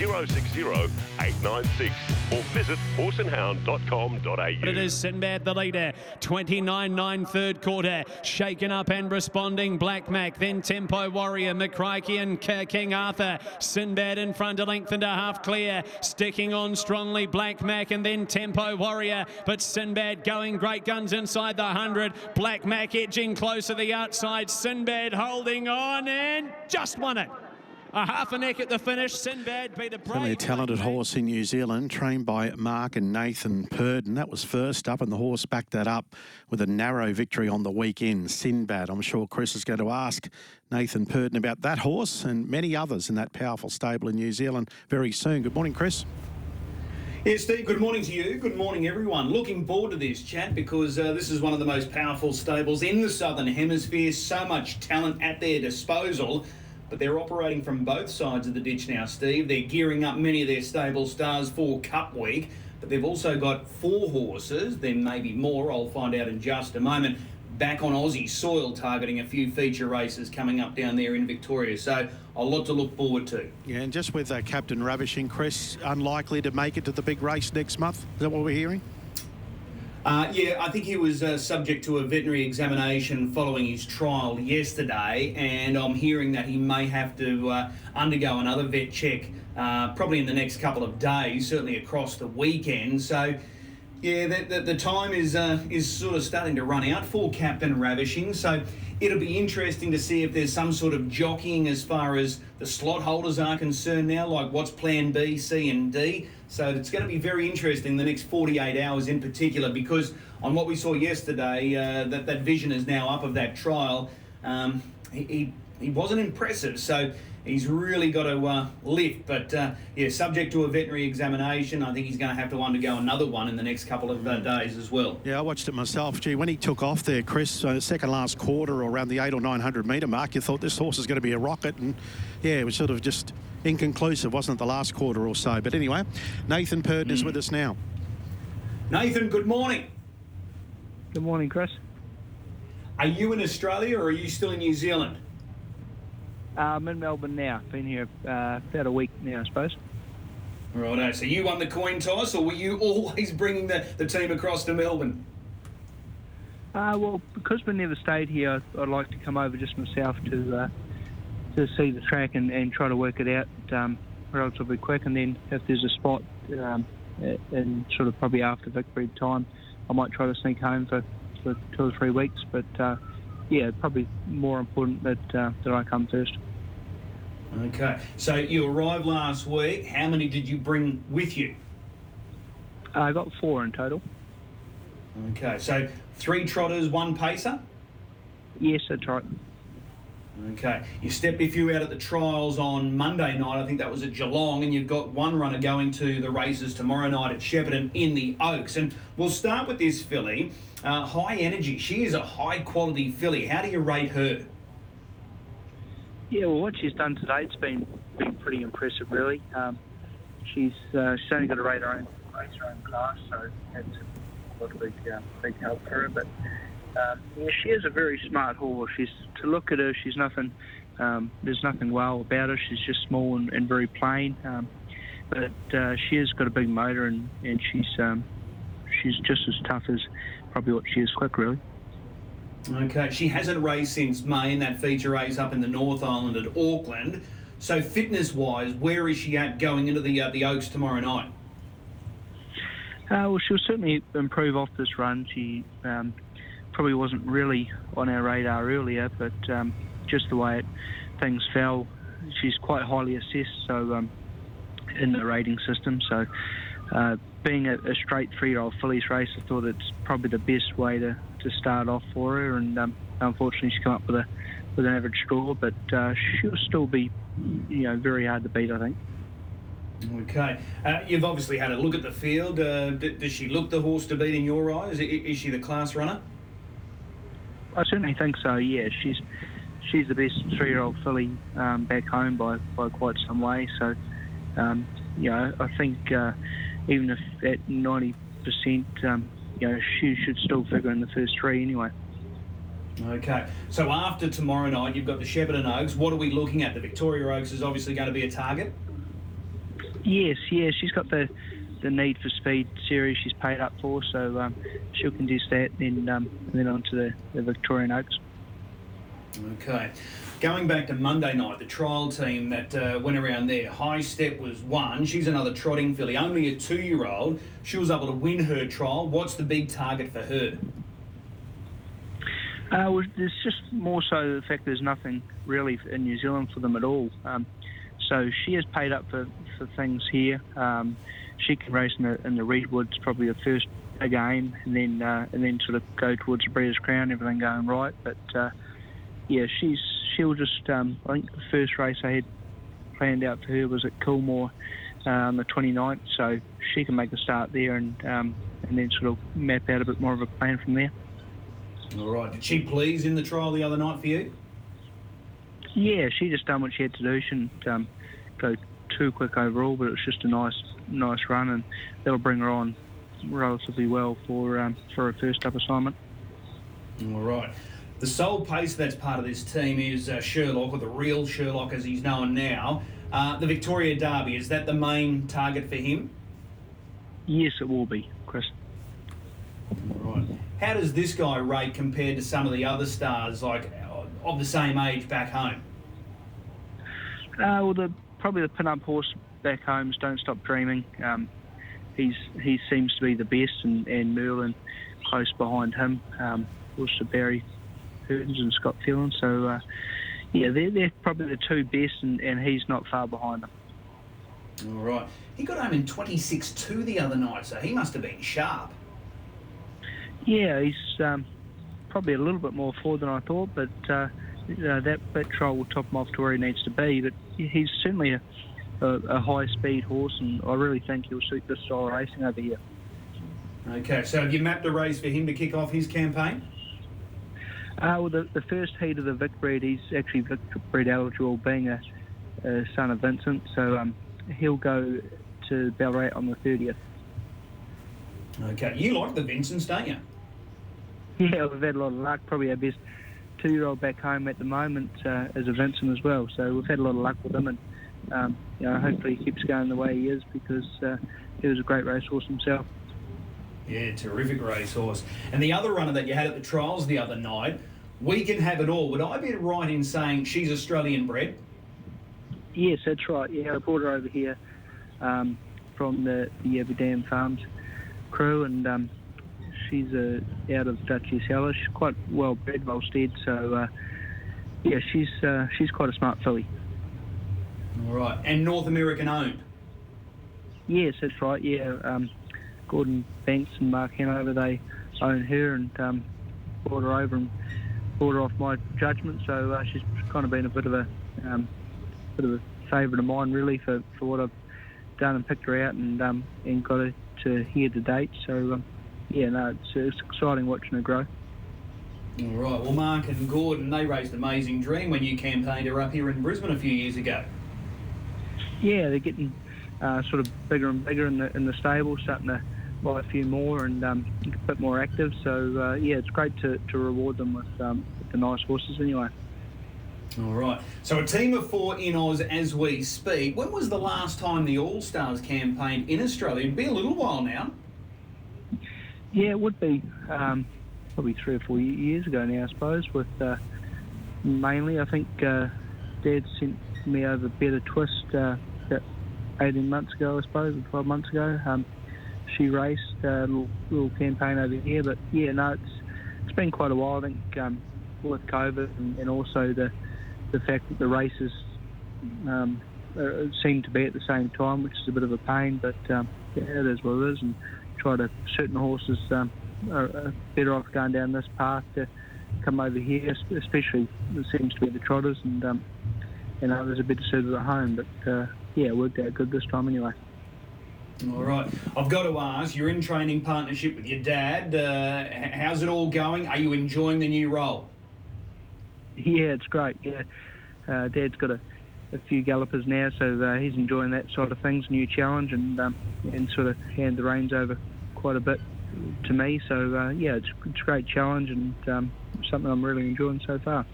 060 896 or visit horseandhound.com.au. It is Sinbad the leader. 29-9 third quarter. Shaken up and responding. Black Mac, then Tempo Warrior, McCrikey and King Arthur. Sinbad in front, a length and a half clear. Sticking on strongly, Black Mac and then Tempo Warrior. But Sinbad going great guns inside the 100. Black Mac edging close to the outside. Sinbad holding on and just won it. A half a neck at the finish. Sinbad beat a Certainly a talented Black horse in New Zealand, trained by Mark and Nathan Purdon. That was first up, and the horse backed that up with a narrow victory on the weekend. Sinbad. I'm sure Chris is going to ask Nathan Purdon about that horse and many others in that powerful stable in New Zealand very soon. Good morning, Chris. Yeah, Steve, good morning to you. Good morning, everyone. Looking forward to this chat because uh, this is one of the most powerful stables in the Southern Hemisphere. So much talent at their disposal, but they're operating from both sides of the ditch now, Steve. They're gearing up many of their stable stars for Cup Week, but they've also got four horses, then maybe more, I'll find out in just a moment, back on Aussie soil, targeting a few feature races coming up down there in Victoria. So a lot to look forward to. Yeah, and just with uh, Captain Ravishing, Chris, unlikely to make it to the big race next month. Is that what we're hearing? Uh, yeah, I think he was uh, subject to a veterinary examination following his trial yesterday, and I'm hearing that he may have to uh, undergo another vet check uh, probably in the next couple of days, certainly across the weekend. So, yeah, the, the, the time is uh, is sort of starting to run out for Captain Ravishing. So it'll be interesting to see if there's some sort of jockeying as far as the slot holders are concerned now, like what's Plan B, C, and D. So it's going to be very interesting the next 48 hours in particular, because on what we saw yesterday, uh, that that vision is now up of that trial. Um, he, he he wasn't impressive, so he's really got to uh, lift. But uh, yeah, subject to a veterinary examination, I think he's going to have to undergo another one in the next couple of uh, days as well. Yeah, I watched it myself. Gee, when he took off there, Chris, uh, second last quarter or around the eight or nine hundred metre mark, you thought this horse is going to be a rocket, and yeah, it was sort of just inconclusive, wasn't it, the last quarter or so? But anyway, Nathan Purdon is with us now. Nathan, good morning. Good morning, Chris. Are you in Australia or are you still in New Zealand? Uh, I'm in Melbourne now. Been here uh, about a week now, I suppose. Righto. So you won the coin toss, or were you always bringing the, the team across to Melbourne? Uh, well, because we never stayed here, I'd, I'd like to come over just myself to uh, to see the track and, and try to work it out um, relatively quick. And then if there's a spot um, in sort of probably after victory time, I might try to sneak home for, for two or three weeks. But uh, yeah, probably more important that uh, that I come first. Okay. So you arrived last week. How many did you bring with you? Uh, I got four in total. Okay. So three trotters, one pacer. Yes, that's right. Okay. You stepped a few out at the trials on Monday night. I think that was at Geelong, and you've got one runner going to the races tomorrow night at Shepparton in the Oaks. And we'll start with this filly. Uh, high energy. She is a high quality filly. How do you rate her? Yeah, well, what she's done today, it's been been pretty impressive, really. Um, she's uh, she's only got to rate her own race her own class, so that's a lot of big uh, big help for her. But um, yeah, she is a very smart horse. She's to look at her, she's nothing. Um, there's nothing wow about her. She's just small and, and very plain. Um, but uh, she has got a big motor, and and she's um, she's just as tough as probably what she is quick, really. Okay, she hasn't raced since May in that feature race up in the North Island at Auckland. So fitness-wise, where is she at going into the uh, the Oaks tomorrow night? Uh, well, she'll certainly improve off this run. She um, probably wasn't really on our radar earlier, but um, just the way it, things fell, she's quite highly assessed. So um, in the rating system, so uh, being a, a straight three-year-old fillies race, I thought it's probably the best way to, to start off for her. And um, unfortunately, she's come up with a with an average score, but uh, she'll still be, you know, very hard to beat. I think. Okay, uh, you've obviously had a look at the field. Uh, d- does she look the horse to beat in your eyes? I- Is she the class runner? I certainly think so. Yeah, she's she's the best three-year-old filly um, back home by, by quite some way. So um, you know, I think uh, even if at 90%, um, you know, she should still figure in the first three anyway. Okay, so after tomorrow night, you've got the Shepparton Oaks. What are we looking at? The Victoria Oaks is obviously going to be a target. Yes, yeah, she's got the the Need for Speed series she's paid up for, so um, she'll contest that, then um, and then on to the, the Victorian Oaks. Okay. Going back to Monday night, the trial team that uh, went around there, High Step was one. She's another trotting filly, only a two year old. She was able to win her trial. What's the big target for her? Uh, well, there's just more so the fact there's nothing really in New Zealand for them at all. Um, so she has paid up for, for things here. Um, she can race in the, in the Redwoods, probably the first big aim, and then uh, and then sort of go towards the Breeders' Crown, everything going right. But uh, yeah, she's she'll just. Um, I think the first race I had planned out for her was at Kilmore uh, on the 29th, so she can make a start there and um, and then sort of map out a bit more of a plan from there. All right. Did she please in the trial the other night for you? Yeah, she just done what she had to do. She didn't um, go too quick overall, but it was just a nice, nice run, and that'll bring her on relatively well for um, for her first up assignment. All right. The sole pacer that's part of this team is uh, Sherlock, or the real Sherlock as he's known now. Uh, the Victoria Derby, is that the main target for him? Yes, it will be, Chris. Right. How does this guy rate compared to some of the other stars, like uh, of the same age back home? Uh, well, the probably the pin-up horse back home's Don't Stop Dreaming. Um, he's he seems to be the best, and, and Merlin close behind him. Um, also Barry Hurtons and Scott Phelan. So uh, yeah, they're, they're probably the two best, and, and he's not far behind them. All right. He got home in 26-2 the other night, so he must have been sharp. Yeah, he's um, probably a little bit more forward than I thought, but uh, you know, that, that trial will top him off to where he needs to be. But he's certainly a, a, a high speed horse, and I really think he'll suit this style of racing over here. Okay, so have you mapped a race for him to kick off his campaign? Uh, well, the, the first heat of the Vicbred, he's actually Vic breed eligible, being a, a son of Vincent, so um, he'll go to Ballarat on the 30th. Okay, you like the Vincents, don't you? Yeah, we've had a lot of luck. Probably our best two-year-old back home at the moment uh, is a Vincent as well. So we've had a lot of luck with him, and um, you know, hopefully he keeps going the way he is because uh, he was a great racehorse himself. Yeah, terrific racehorse. And the other runner that you had at the trials the other night, we can have it all. Would I be right in saying she's Australian bred? Yes, that's right. Yeah, I brought her over here um, from the the Aberdeen Farms crew, and um, she's uh, out of Duchess Heller. She's quite well bred, well steered. So uh, yeah, she's uh, she's quite a smart filly. All right. And North American owned? Yes, that's right. Yeah, um, Gordon Banks and Mark Hanover, they own her and um, brought her over and brought her off my judgment. So uh, she's kind of been a bit of a um, bit of a favourite of mine, really, for, for what I've done and picked her out and um, and got her to here to date. So um, yeah, no, it's, it's exciting watching her grow. All right. Well, Mark and Gordon, they raised Amazing Dream when you campaigned her up here in Brisbane a few years ago. Yeah, they're getting uh, sort of bigger and bigger in the in the stable, starting to buy a few more and um, a bit more active. So uh, yeah, it's great to, to reward them with, um, with the nice horses anyway. All right. So a team of four in Oz as we speak. When was the last time the All Stars campaigned in Australia? It'd be a little while now. Yeah, it would be um, probably three or four years ago now, I suppose. With uh, mainly, I think uh, Dad sent me over Better Twist uh, about 18 months ago, I suppose, or 12 months ago. Um, she raced a little, little campaign over here, but yeah, no, it's it's been quite a while. I think um, with COVID and, and also the the fact that the races um, seem to be at the same time, which is a bit of a pain. But um, yeah, it is what it is, and try to certain horses um, are, are better off going down this path to come over here, especially it seems to be the trotters, and um, and others are better suited at home. But uh, yeah, it worked out good this time anyway. All right. I've got to ask, you're in training partnership with your dad. Uh, how's it all going? Are you enjoying the new role? Yeah, it's great. Yeah, uh, Dad's got a a few gallopers now, so uh, he's enjoying that side of things, new challenge, and um, and sort of hand the reins over quite a bit to me. So uh, yeah, it's, it's a great challenge and um, something I'm really enjoying so far.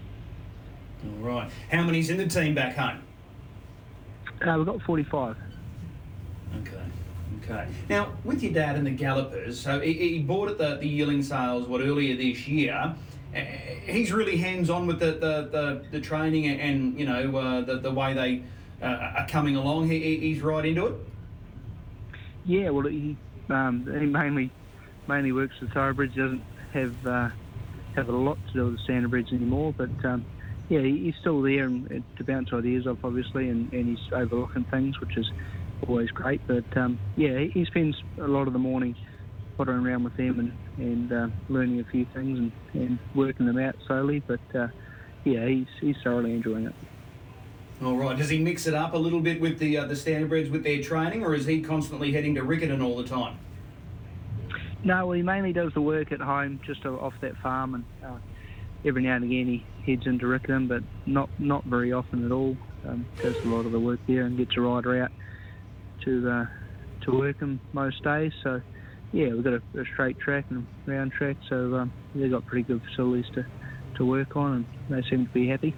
All right. How many's in the team back home? Uh, we've got 45. Okay. Okay. Now, with your dad and the Gallopers, so he, he bought at the, the yearling sales, what, earlier this year. Uh, he's really hands-on with the, the, the, the training and, and, you know, uh, the, the way they uh, are coming along. He, he's right into it? Yeah, well, he, um, he mainly mainly works with thoroughbreds. He doesn't have uh, have a lot to do with the standardbreds anymore, but um, yeah, he's still there and, to bounce ideas off, obviously, and, and he's overlooking things, which is always great. But um, yeah, he spends a lot of the morning pottering around with them and, and uh, learning a few things and, and working them out slowly. But uh, yeah, he's, he's thoroughly enjoying it. All right. Does he mix it up a little bit with the uh, the standardbreds with their training, or is he constantly heading to Riccarton all the time? No, well, he mainly does the work at home, just off that farm, and uh, every now and again he heads into Riccarton, but not not very often at all. Um, does a lot of the work there and gets a rider out to uh, to work him most days. So yeah, we've got a, a straight track and a round track, so um, they've got pretty good facilities to, to work on, and they seem to be happy.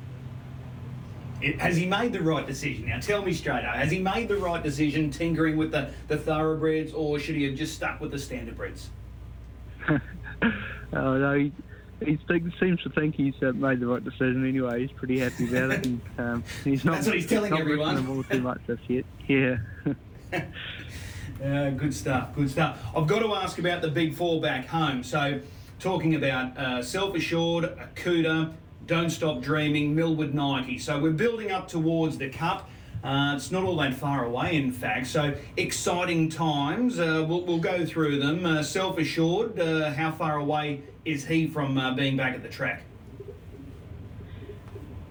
It, has he made the right decision? Now tell me straight out, has he made the right decision tinkering with the, the thoroughbreds, or should he have just stuck with the standardbreds? oh, no, he, he seems to think he's uh, made the right decision anyway. He's pretty happy about it, and um, he's not. That's what he's telling not everyone. All too much just yet. Yeah. good stuff. Good stuff. I've got to ask about the big four back home. So, talking about uh, self assured, Akuta, Don't Stop Dreaming, Millwood Nike. So we're building up towards the Cup. Uh, it's not all that far away, in fact. So exciting times. Uh, we'll, we'll, go through them. Uh, Self assured. Uh, how far away is he from uh, being back at the track?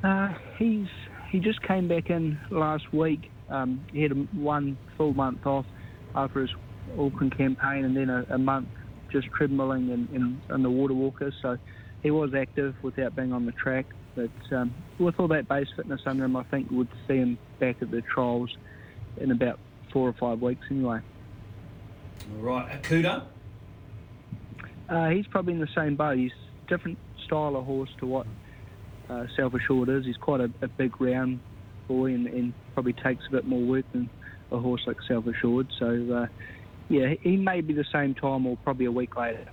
Uh, he's he just came back in last week. Um, he had one full month off after his Auckland campaign, and then a, a month just treadmilling in, in, in the water walkers. So he was active without being on the track. But um, with all that base fitness under him, I think we'd see him back at the trials in about four or five weeks anyway. All right, Akuta? Uh, he's probably in the same boat. He's different style of horse to what uh, Self Assured is. He's quite a, a big round boy and, and, probably takes a bit more work than a horse like Self Assured. So, uh, yeah, he may be the same time or probably a week later.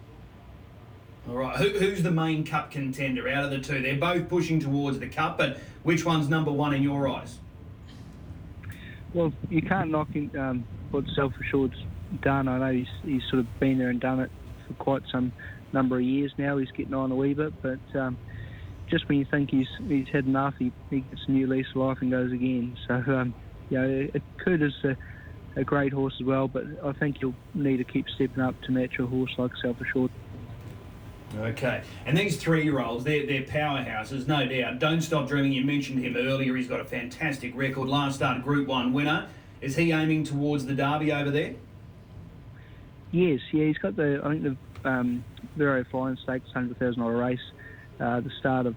All right. Who, who's the main cup contender out of the two? They're both pushing towards the cup, but which one's number one in your eyes? Well, you can't knock in, um, what Self Assured's done. I know he's, he's sort of been there and done it for quite some number of years now. He's getting on a wee bit, but um, just when you think he's he's had enough, he, he gets a new lease of life and goes again. So, um, you know, Kuda's a, a great horse as well, but I think you'll need to keep stepping up to match a horse like Self Assured. Okay, and these three-year-olds, they're, they're powerhouses, no doubt. Don't Stop Dreaming, you mentioned him earlier. He's got a fantastic record. Last start Group 1 winner. Is he aiming towards the Derby over there? Yes, yeah, he's got the, I think the um, Vero Flying Stakes $100,000 race, uh, the start of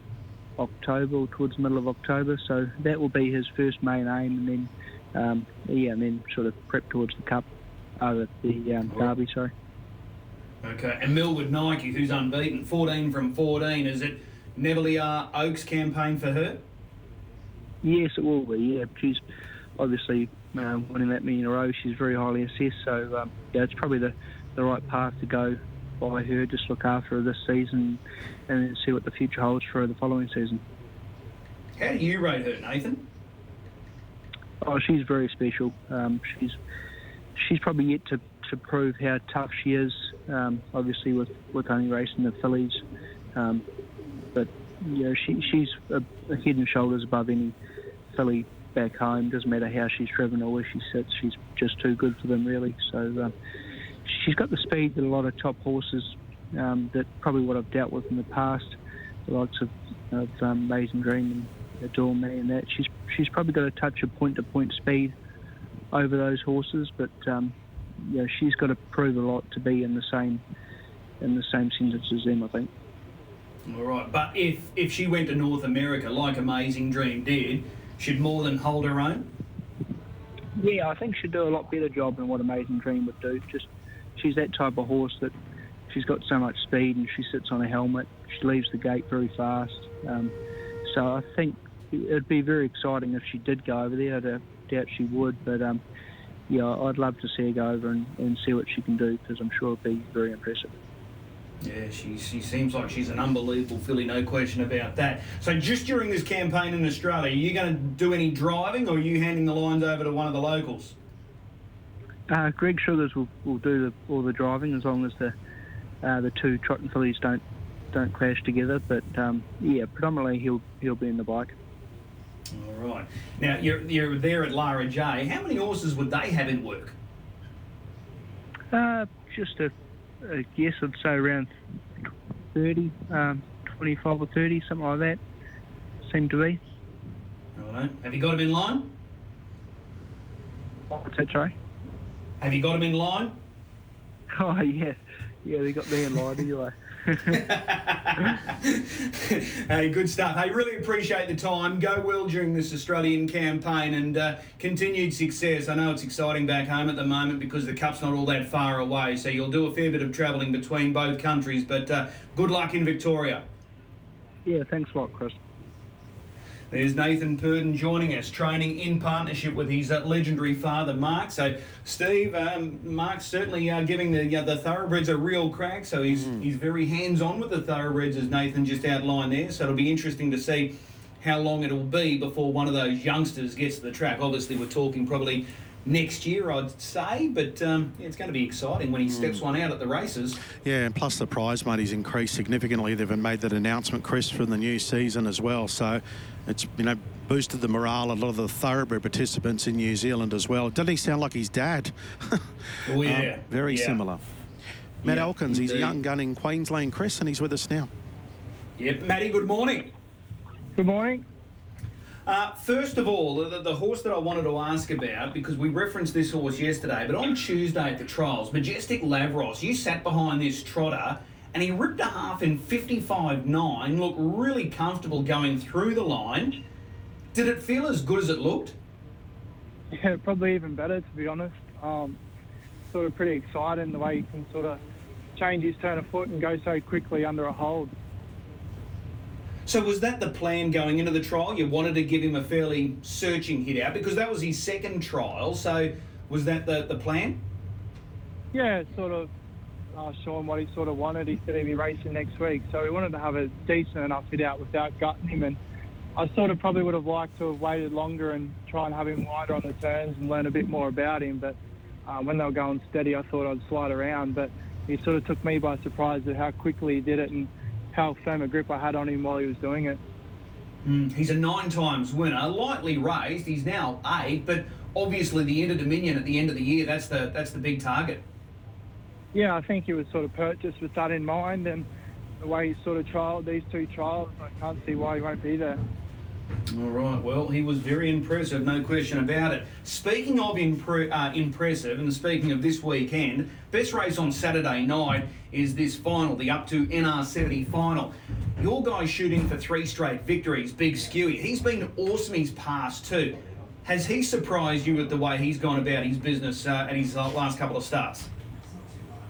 October, towards the middle of October. So that will be his first main aim, and then, um, yeah, and then sort of prep towards the Cup, uh, the um, Derby, sorry. Okay, and Millwood Nike, who's unbeaten, 14 from 14. Is it Neville Oaks campaign for her? Yes, it will be. Yeah, she's obviously uh, winning that many in a row. She's very highly assessed, so um, yeah, it's probably the, the right path to go by her. Just look after her this season and see what the future holds for her the following season. How do you rate her, Nathan? Oh, she's very special. Um, she's she's probably yet to to prove how tough she is. Um, obviously, with, with only racing the fillies, um, but you know she she's a, a, head and shoulders above any filly back home. Doesn't matter how she's driven or where she sits, she's just too good for them really. So um, she's got the speed that a lot of top horses um, that probably what I've dealt with in the past, the likes of, of um, Amazing Dream and Adore Me and that. She's she's probably got a touch of point to point speed over those horses, but um, you know, she's got to prove a lot to be in the same in the same sentence as them, I think. All right, but if if she went to North America like Amazing Dream did, should more than hold her own? Yeah, I think she'd do a lot better job than what Amazing Dream would do. Just she's that type of horse that she's got so much speed and she sits on a helmet. She leaves the gate very fast. Um, so I think it'd be very exciting if she did go over there. I doubt she would, but um, yeah, I'd love to see her go over and, and see what she can do because I'm sure it'd be very impressive. Yeah, she, she seems like she's an unbelievable filly, no question about that. So, just during this campaign in Australia, are you going to do any driving or are you handing the lines over to one of the locals? Uh, Greg Sugars will, will do the, all the driving as long as the uh, the two trotting fillies don't don't clash together. But um, yeah, predominantly he'll he'll be in the bike. All right. Now you're you're there at Lara J. How many horses would they have in work? Uh, just a, a guess, I'd say around 30, um, 25 or 30, something like that. Seem to be. Right. Have you got him in line? What's that, sorry? Have you got them in line? Oh, yeah. Yeah, they got me in line anyway. hey, good stuff. Hey, really appreciate the time. Go well during this Australian campaign and uh, continued success. I know it's exciting back home at the moment because the cup's not all that far away, so you'll do a fair bit of travelling between both countries. But uh, good luck in Victoria. Yeah, thanks a lot, Chris. There's Nathan Purdon joining us, training in partnership with his uh, legendary father, Mark. So, Steve, um, Mark's certainly uh, giving the uh, the thoroughbreds a real crack. So he's mm. he's very hands on with the thoroughbreds, as Nathan just outlined there. So it'll be interesting to see how long it'll be before one of those youngsters gets to the track. Obviously, we're talking probably next year, I'd say. But um, yeah, it's going to be exciting when he steps mm. one out at the races. Yeah, and plus the prize money's increased significantly. They've made that announcement, Chris, for the new season as well. So it's you know boosted the morale of a lot of the thoroughbred participants in New Zealand as well. Doesn't he sound like his dad? oh yeah, um, very yeah. similar. Matt yeah, Elkins, he's a young gun in Queensland, Chris, and he's with us now. Yep, Matty. Good morning. Good morning. Uh, first of all, the, the, horse that I wanted to ask about, because we referenced this horse yesterday, but on Tuesday at the trials, Majestic Lavros, you sat behind this trotter and he ripped a half in 55.9, looked really comfortable going through the line. Did it feel as good as it looked? Yeah, probably even better, to be honest. Um, sort of pretty exciting the way he can sort of change his turn of foot and go so quickly under a hold. So was that the plan going into the trial? You wanted to give him a fairly searching hit out because that was his second trial. So was that the, the plan? Yeah, sort of uh, show him what he sort of wanted. He said he'd be racing next week. So we wanted to have a decent enough hit out without gutting him. And I sort of probably would have liked to have waited longer and try and have him wider on the turns and learn a bit more about him. But uh, when they were going steady, I thought I'd slide around. But he sort of took me by surprise at how quickly he did it and how firm a grip I had on him while he was doing it. Mm, he's a nine times winner, lightly raised. He's now eight, but obviously the Inter Dominion at the end of the year, that's the that's the big target. Yeah, I think he was sort of purchased with that in mind, and the way he sort of trialled these two trials, I can't see why he won't be there. All right. Well, he was very impressive, no question about it. Speaking of impre- uh, impressive, and speaking of this weekend, best race on Saturday night is this final, the up to NR70 final. Your guy's shooting for three straight victories, Big Skewy. He's been awesome his past too. Has he surprised you with the way he's gone about his business uh, at his uh, last couple of starts?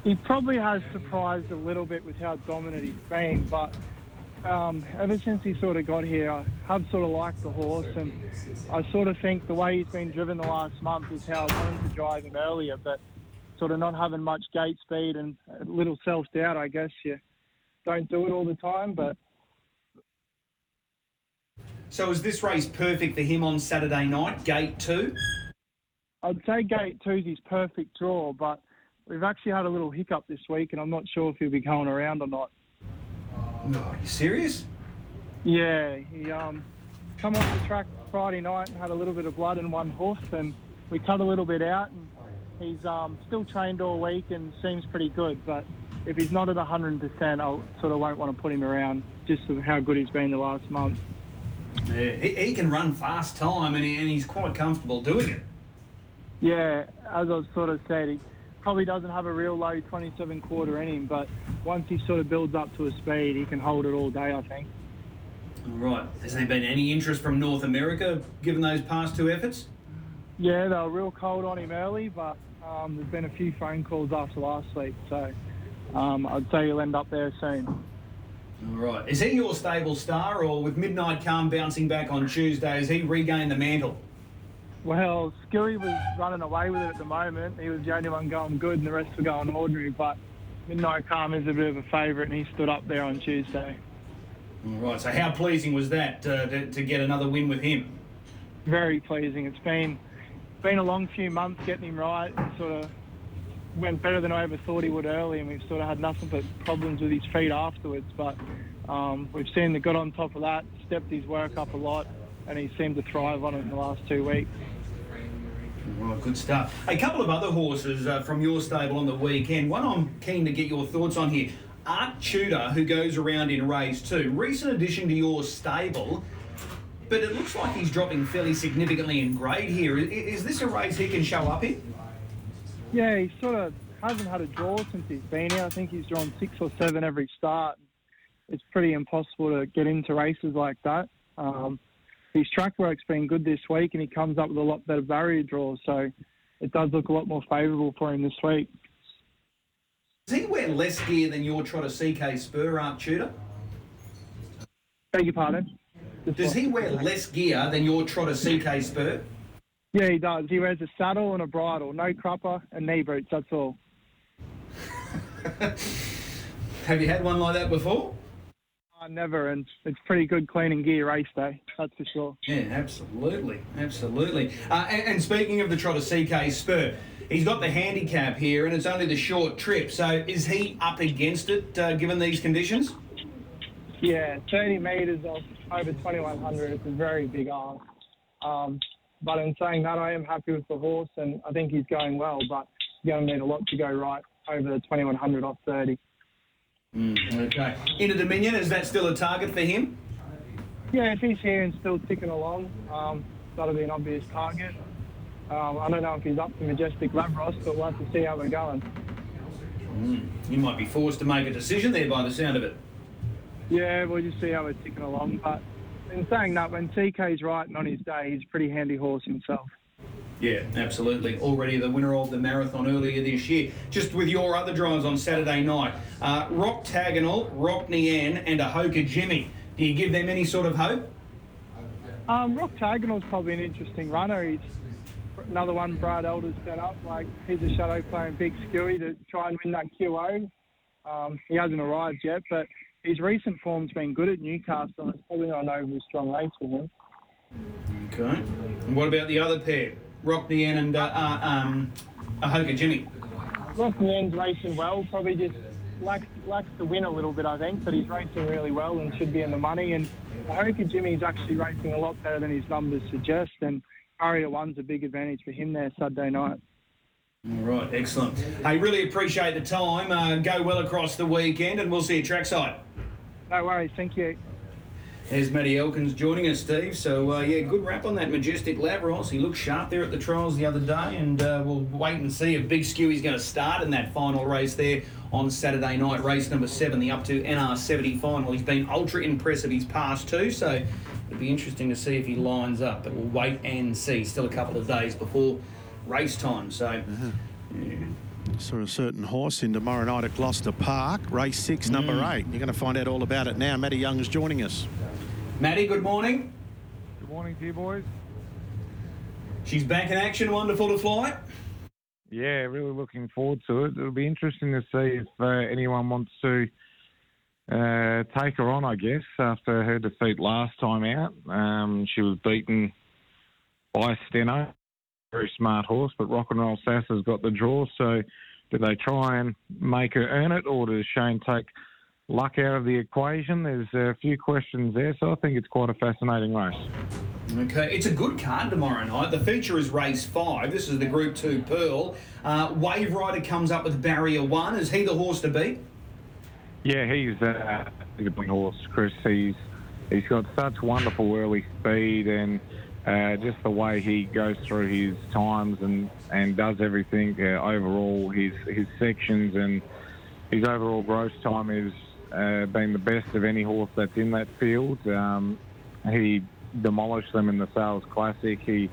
He probably has surprised a little bit with how dominant he's been, but um, ever since he sort of got here, I have sort of liked the horse, and I sort of think the way he's been driven the last month is how I wanted to drive him earlier, but sort of not having much gate speed and a little self doubt, I guess. You don't do it all the time, but. So is this race perfect for him on Saturday night, gate two? I'd say gate two's his perfect draw, but we've actually had a little hiccup this week, and I'm not sure if he'll be going around or not. No, are you serious? Yeah, he um, come off the track Friday night and had a little bit of blood in one hoof, and we cut a little bit out. And he's um, still trained all week and seems pretty good, but if he's not at 100%, I sort of won't want to put him around just of how good he's been the last month. Yeah, he, he can run fast time, and, he, and he's quite comfortable doing it. Yeah, as I've sort of said, he, probably doesn't have a real low 27 quarter in him, but once he sort of builds up to a speed, he can hold it all day, I think. Right. Has there been any interest from North America given those past two efforts? Yeah, they were real cold on him early, but um, there's been a few phone calls after last week, so um, I'd say he'll end up there soon. All right. Is he your stable star, or with Midnight Calm bouncing back on Tuesday, has he regained the mantle? Well, Skilly was running away with it at the moment. He was the only one going good, and the rest were going ordinary. But Midnight Calm is a bit of a favourite, and he stood up there on Tuesday. All right. So how pleasing was that uh, to, to get another win with him? Very pleasing. It's been been a long few months getting him right. He sort of went better than I ever thought he would early, and we've sort of had nothing but problems with his feet afterwards. But um, we've seen that got on top of that, stepped his work up a lot, and he seemed to thrive on it in the last two weeks. Right, good stuff. A couple of other horses uh, from your stable on the weekend. One I'm keen to get your thoughts on here. Art Tudor, who goes around in race two, recent addition to your stable, but it looks like he's dropping fairly significantly in grade here. Is this a race he can show up in? Yeah, he sort of hasn't had a draw since he's been here. I think he's drawn six or seven every start. It's pretty impossible to get into races like that. Um, his track work's been good this week, and he comes up with a lot better barrier draws, so it does look a lot more favourable for him this week. Does he wear less gear than your Trotter CK Spur, Art Tudor? Beg your pardon? Does he wear less gear than your Trotter CK Spur? Yeah, he does. He wears a saddle and a bridle, no crupper and knee boots. That's all. Have you had one like that before? I never, and it's pretty good cleaning gear race day. That's for sure. Yeah, absolutely, absolutely. Uh, and, and speaking of the Trotter CK Spur, he's got the handicap here, and it's only the short trip. So is he up against it, uh, given these conditions? Yeah, 30 metres of over 2100 is a very big ask. Um, but in saying that, I am happy with the horse, and I think he's going well. But he's going to need a lot to go right over the 2100 off 30. Okay. Inter Dominion, is that still a target for him? Yeah, if he's here and still ticking along, um, that'll be an obvious target. Um, I don't know if he's up to Majestic Lavros, but we'll have to see how we're going. You might be forced to make a decision there by the sound of it. Yeah, we'll just see how we're ticking along. But in saying that, when TK's right and on his day, he's a pretty handy horse himself. Yeah, absolutely. Already the winner of the marathon earlier this year. Just with your other drives on Saturday night, uh, Rock Taganal, Rock Nien, and Ahoka Jimmy. Do you give them any sort of hope? Um, Rock Taganal's probably an interesting runner. He's another one Brad Elder's set up. Like he's a shadow playing big skewy to try and win that QO. Um, he hasn't arrived yet, but his recent form's been good at Newcastle. It's probably not an overly strong race for him. Okay. And what about the other pair? Rock Nien and uh, uh, um, Ahoka Jimmy. Rock Nien's racing well. Probably just lacks lacks the win a little bit, I think, but he's racing really well and should be in the money. And think Jimmy's actually racing a lot better than his numbers suggest. And Barrier One's a big advantage for him there Saturday night. All right, excellent. Hey, really appreciate the time. Uh, go well across the weekend, and we'll see you trackside. No worries. Thank you. There's Matty Elkins joining us, Steve. So, uh, yeah, good wrap on that Majestic Lavros. He looked sharp there at the trials the other day, and uh, we'll wait and see if Big Skewy's going to start in that final race there on Saturday night, race number seven, the up to NR70 final. He's been ultra impressive his past two, so it'll be interesting to see if he lines up, but we'll wait and see. Still a couple of days before race time, so. Saw a certain horse in tomorrow night at Gloucester Park, race six, number eight. You're going to find out all about it now. Matty Young's joining us. Matty, good morning. Good morning to you, boys. She's back in action, wonderful to fly. Yeah, really looking forward to it. It'll be interesting to see if uh, anyone wants to uh, take her on, I guess, after her defeat last time out. Um, she was beaten by Steno, very smart horse, but Rock and Roll Sass has got the draw. So do they try and make her earn it, or does Shane take luck out of the equation? There's a few questions there, so I think it's quite a fascinating race. Okay, it's a good card tomorrow night. The feature is race five. This is the Group Two Pearl. Uh, Wave Rider comes up with barrier one. Is he the horse to beat? Yeah, he's uh, a good horse, Chris. He's he's got such wonderful early speed and uh, just the way he goes through his times and, and does everything uh, overall. His his sections and his overall gross time is uh, been the best of any horse that's in that field. Um, he demolished them in the Sales Classic. He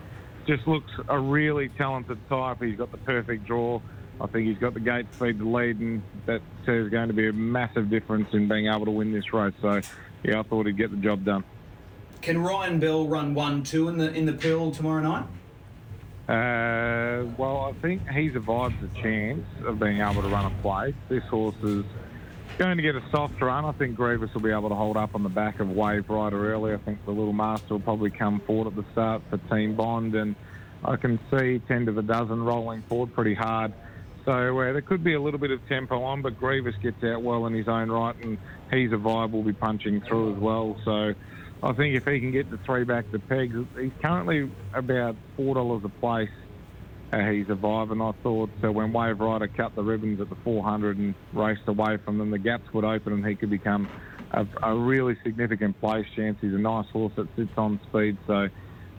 just looks a really talented type. He's got the perfect draw. I think he's got the gate speed to lead, and that is going to be a massive difference in being able to win this race. So, yeah, I thought he'd get the job done. Can Ryan Bell run one two in the in the pill tomorrow night? Uh, well, I think he survives the chance of being able to run a place. This horse is going to get a soft run. I think Grievous will be able to hold up on the back of Wave Rider early. I think the Little Master will probably come forward at the start for Team Bond, and I can see 10 to the dozen rolling forward pretty hard. So uh, there could be a little bit of tempo on, but Grievous gets out well in his own right, and he's a vibe will be punching through as well. So I think if he can get the three back to pegs, he's currently about four dollars a place. Uh, he's a vibe, and I thought uh, when Wave Rider cut the ribbons at the 400 and raced away from them, the gaps would open and he could become a, a really significant place chance. He's a nice horse that sits on speed, so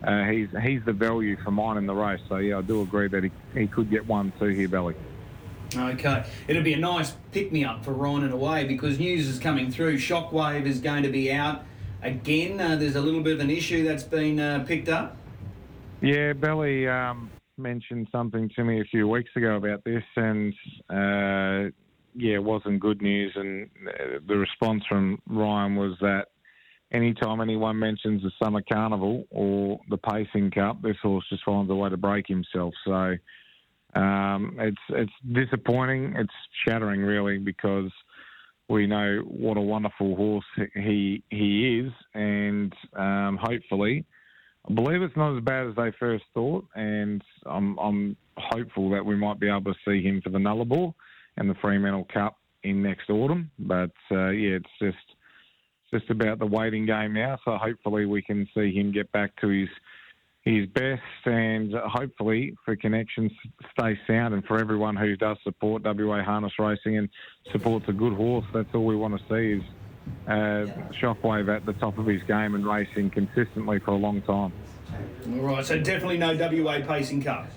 uh, he's he's the value for mine in the race. So yeah, I do agree that he, he could get one two here, Belly. Okay, it'll be a nice pick me up for Ryan and away because news is coming through. Shockwave is going to be out again. Uh, there's a little bit of an issue that's been uh, picked up. Yeah, Belly um, mentioned something to me a few weeks ago about this, and uh, yeah, it wasn't good news. And uh, the response from Ryan was that anytime anyone mentions the Summer Carnival or the Pacing Cup, this horse just finds a way to break himself. So um, it's it's disappointing. It's shattering, really, because we know what a wonderful horse he he is, and um, hopefully, I believe it's not as bad as they first thought, and I'm I'm hopeful that we might be able to see him for the Nullarbor and the Fremantle Cup in next autumn. But uh, yeah, it's just just about the waiting game now. So hopefully we can see him get back to his his best, and hopefully for connections stay sound, and for everyone who does support WA harness racing and supports a good horse, that's all we want to see is uh, Shockwave at the top of his game and racing consistently for a long time. All right, so definitely no WA Pacing Cup.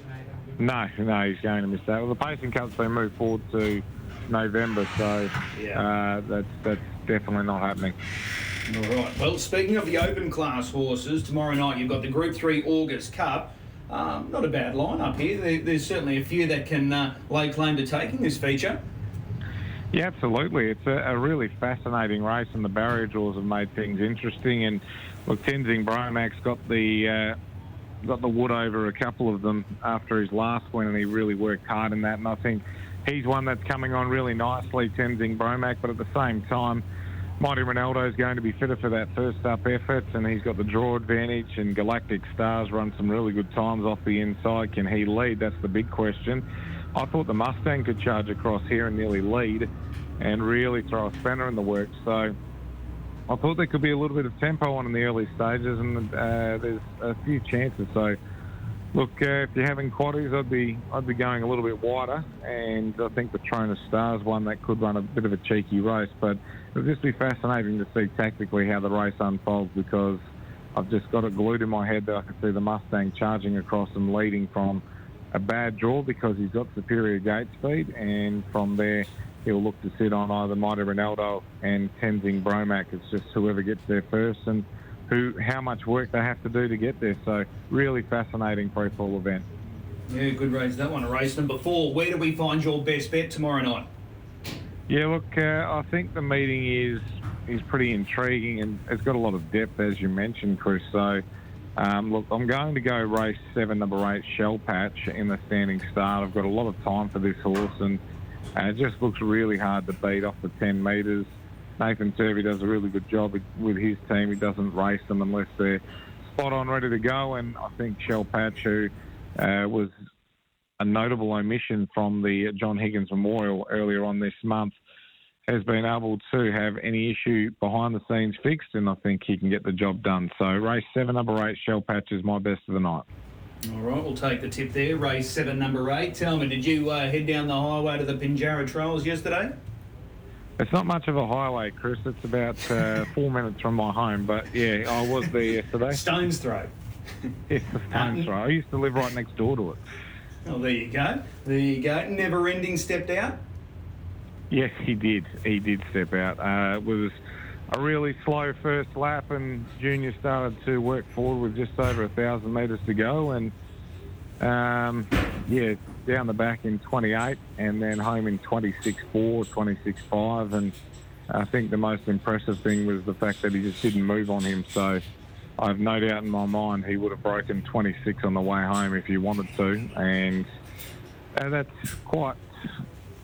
No, no, he's going to miss that. Well, the Pacing Cup's been moved forward to November, so uh, that's that's definitely not happening. All right. Well, speaking of the open class horses, tomorrow night you've got the Group 3 August Cup. Um, not a bad lineup here. There, there's certainly a few that can uh, lay claim to taking this feature. Yeah, absolutely. It's a, a, really fascinating race, and the barrier draws have made things interesting. And look, Tenzing Bromac's got the uh, got the wood over a couple of them after his last win, and he really worked hard in that. And I think he's one that's coming on really nicely, Tenzing Bromac. But at the same time, Mighty Ronaldo is going to be fitter for that first up effort, and he's got the draw advantage. And Galactic Stars run some really good times off the inside. Can he lead? That's the big question. I thought the Mustang could charge across here and nearly lead, and really throw a spanner in the works. So I thought there could be a little bit of tempo on in the early stages, and uh, there's a few chances. So Look, uh, if you're having quaddies, I'd be I'd be going a little bit wider, and I think the Patronus Stars one that could run a bit of a cheeky race, but it'll just be fascinating to see tactically how the race unfolds because I've just got it glued in my head that I can see the Mustang charging across and leading from a bad draw because he's got superior gate speed, and from there he'll look to sit on either Mighty Ronaldo and Tenzing Bromac. It's just whoever gets there first and who how much work they have to do to get there. So really fascinating pro pool event. Yeah, good race that one. Race number four. Where do we find your best bet tomorrow night? Yeah, look, uh, I think the meeting is is pretty intriguing and it's got a lot of depth, as you mentioned, Chris. So, um, look, I'm going to go race seven, number eight, Shell Patch in the standing start. I've got a lot of time for this horse and uh, it just looks really hard to beat off the 10 metres. Nathan Turvey does a really good job with his team. He doesn't race them unless they're spot on, ready to go. And I think Shell Patch, who uh, was a notable omission from the John Higgins Memorial earlier on this month, has been able to have any issue behind the scenes fixed, and I think he can get the job done. So, race seven, number eight, Shell Patch is my best of the night. All right, we'll take the tip there. Race seven, number eight. Tell me, did you uh, head down the highway to the Pinjarra Trials yesterday? It's not much of a highway, Chris. It's about uh, four minutes from my home. But yeah, I was there yesterday. Stone's throw. yes, stone's throw. I used to live right next door to it. Oh, there you go. There you go. Never ending stepped out. Yes, he did. He did step out. Uh, it was a really slow first lap, and Junior started to work forward with just over a thousand metres to go, and um, yeah, down the back in 28, and then home in 26.4, 26.5, and I think the most impressive thing was the fact that he just didn't move on him. So I have no doubt in my mind he would have broken 26 on the way home if he wanted to, and uh, that's quite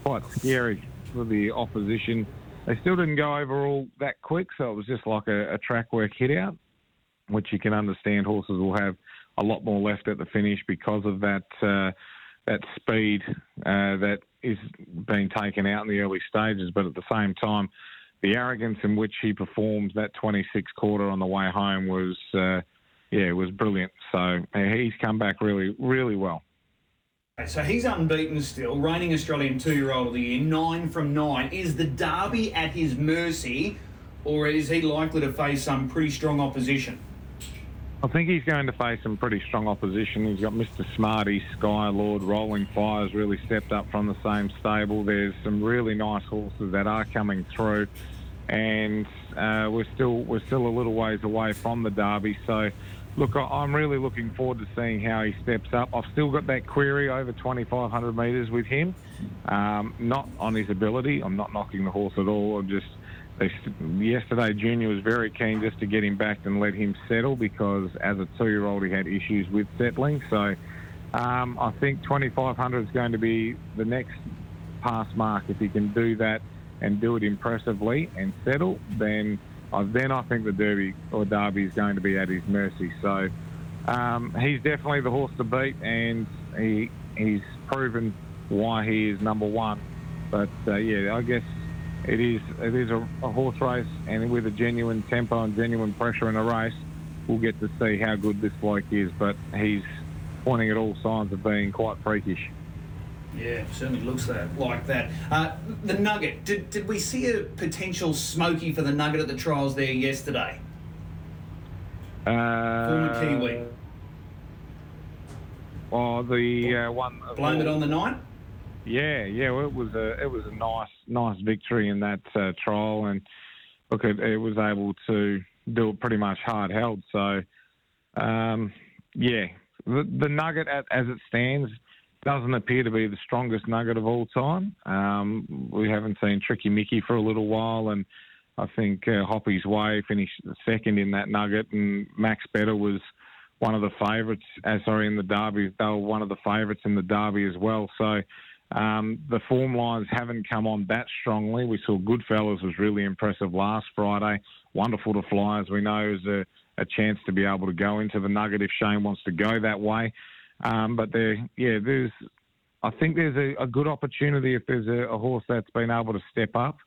quite scary for the opposition. They still didn't go overall that quick, so it was just like a, a track work hit out, which you can understand horses will have a lot more left at the finish because of that uh, that speed uh, that is being taken out in the early stages. But at the same time, the arrogance in which he performed that 26 quarter on the way home was, uh, yeah, was brilliant. So he's come back really, really well. So he's unbeaten still, reigning Australian two-year-old of the year, nine from nine. Is the Derby at his mercy, or is he likely to face some pretty strong opposition? I think he's going to face some pretty strong opposition. He's got Mr. Smarty, Sky Lord, Rolling Fires really stepped up from the same stable. There's some really nice horses that are coming through, and uh, we're still we're still a little ways away from the Derby. So Look, I'm really looking forward to seeing how he steps up. I've still got that query over 2,500 metres with him. Um, not on his ability. I'm not knocking the horse at all. I'm just they, yesterday Junior was very keen just to get him back and let him settle because as a two-year-old he had issues with settling. So um, I think 2,500 is going to be the next pass mark. If he can do that and do it impressively and settle, then then I think the Derby or Derby is going to be at his mercy. So um, he's definitely the horse to beat, and he he's proven why he is number one. But uh, yeah, I guess it is it is a, a, horse race, and with a genuine tempo and genuine pressure in a race, we'll get to see how good this bloke is. But he's pointing at all signs of being quite freakish. Yeah, certainly looks that, like that. Uh, the Nugget, did, did we see a potential smoky for the Nugget at the trials there yesterday? Uh, Former Kiwi. Oh, the uh, one. Blame it on the night. Yeah, yeah. Well, it was a it was a nice nice victory in that uh, trial, and look, it, it, was able to do it pretty much hard held. So, um, yeah, the, the Nugget at, as it stands doesn't appear to be the strongest nugget of all time. Um, we haven't seen Tricky Mickey for a little while, and I think uh, Hoppy's Way finished second in that nugget, and Max Better was one of the favourites. Uh, sorry, in the Derby, they were one of the favourites in the Derby as well. So. Um, the form lines haven't come on that strongly. We saw Goodfellas was really impressive last Friday. Wonderful to fly, as we know, is a, a chance to be able to go into the nugget if Shane wants to go that way. Um, but there, yeah, there's. I think there's a, a good opportunity if there's a, a, horse that's been able to step up,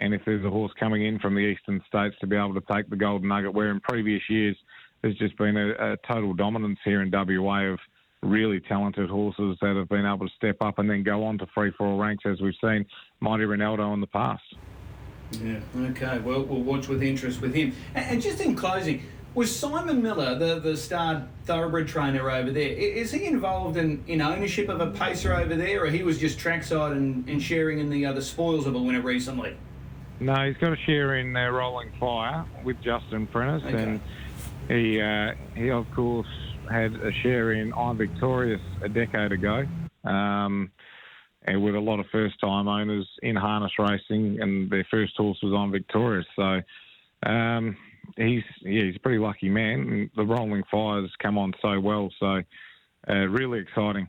and if there's a horse coming in from the eastern states to be able to take the golden nugget. Where in previous years there's just been a, a total dominance here in WA of really talented horses that have been able to step up and then go on to free for all ranks, as we've seen Mighty Ronaldo in the past. Yeah. Okay. Well, we'll watch with interest with him. And just in closing was Simon Miller, the, the star thoroughbred trainer over there, is he involved in, in ownership of a pacer over there, or he was just trackside and, and sharing in the other spoils of a winner recently? No, he's got a share in uh, Rolling Fire with Justin Prentice, okay. and he uh, he of course had a share in I'm Victorious a decade ago, um, and with a lot of first-time owners in harness racing, and their first horse was I'm Victorious. So um, he's yeah, he's a pretty lucky man. The Rolling Fires come on so well, so uh, really exciting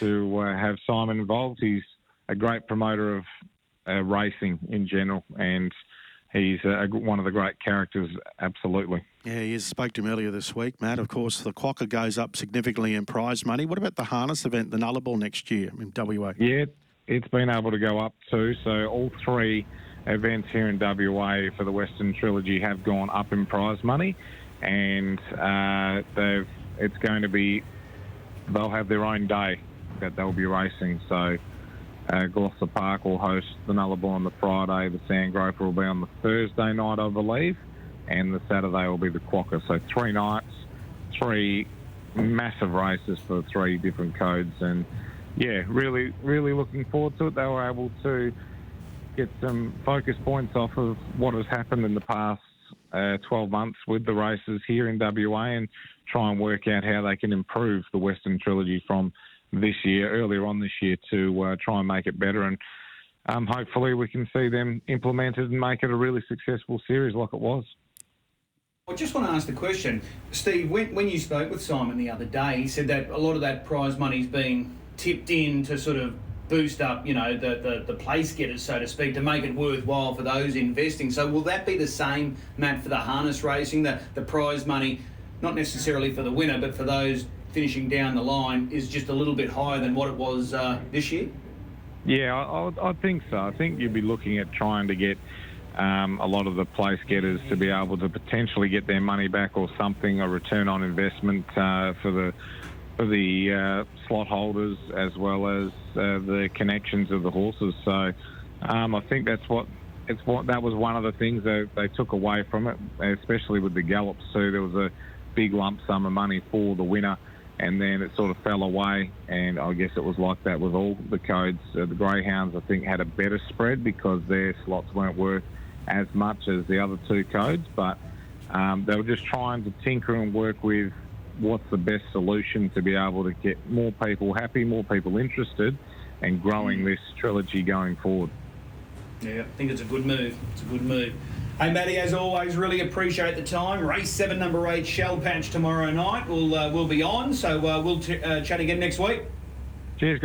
to uh, have Simon involved. He's a great promoter of uh, racing in general, and he's uh, one of the great characters, absolutely. Yeah, he spoke to him earlier this week, Matt. Of course, the Quokka goes up significantly in prize money. What about the harness event, the Nullarbor next year in WA? Yeah, it's been able to go up too. So all three events here in WA for the Western Trilogy have gone up in prize money, and uh, they've it's going to be they'll have their own day that they'll be racing. So. Uh, Gloucester Park will host the Nullarbor on the Friday. The Sandgroper will be on the Thursday night, I believe, and the Saturday will be the Quokka. So three nights, three massive races for three different codes, and yeah, really, really looking forward to it. They were able to get some focus points off of what has happened in the past uh, 12 months with the races here in WA and try and work out how they can improve the Western Trilogy from this year, earlier on this year, to uh, try and make it better. And um, hopefully we can see them implemented and make it a really successful series like it was. I just want to ask the question, Steve. When, when you spoke with Simon the other day, he said that a lot of that prize money's being tipped in to sort of boost up, you know, the, the, the place getters, so to speak, to make it worthwhile for those investing. So will that be the same, Matt, for the harness racing? The, the prize money, not necessarily for the winner, but for those finishing down the line, is just a little bit higher than what it was uh, this year? Yeah, I, I, think so. I think you'd be looking at trying to get um, a lot of the place getters to be able to potentially get their money back or something, a return on investment uh, for the for the uh, slot holders as well as uh, the connections of the horses. So um, I think that's what it's what that was one of the things that they took away from it, especially with the gallops too. There was a big lump sum of money for the winner. And then it sort of fell away, and I guess it was like that with all the codes. Uh, the greyhounds, I think, had a better spread because their slots weren't worth as much as the other two codes, but um, they were just trying to tinker and work with what's the best solution to be able to get more people happy, more people interested, and growing this trilogy going forward. Yeah, I think it's a good move. It's a good move. Hey, Matty, as always, really appreciate the time. Race seven, number eight, Shell Patch tomorrow night. We'll uh, we'll be on, so uh, we'll t- uh, chat again next week. Cheers, guys.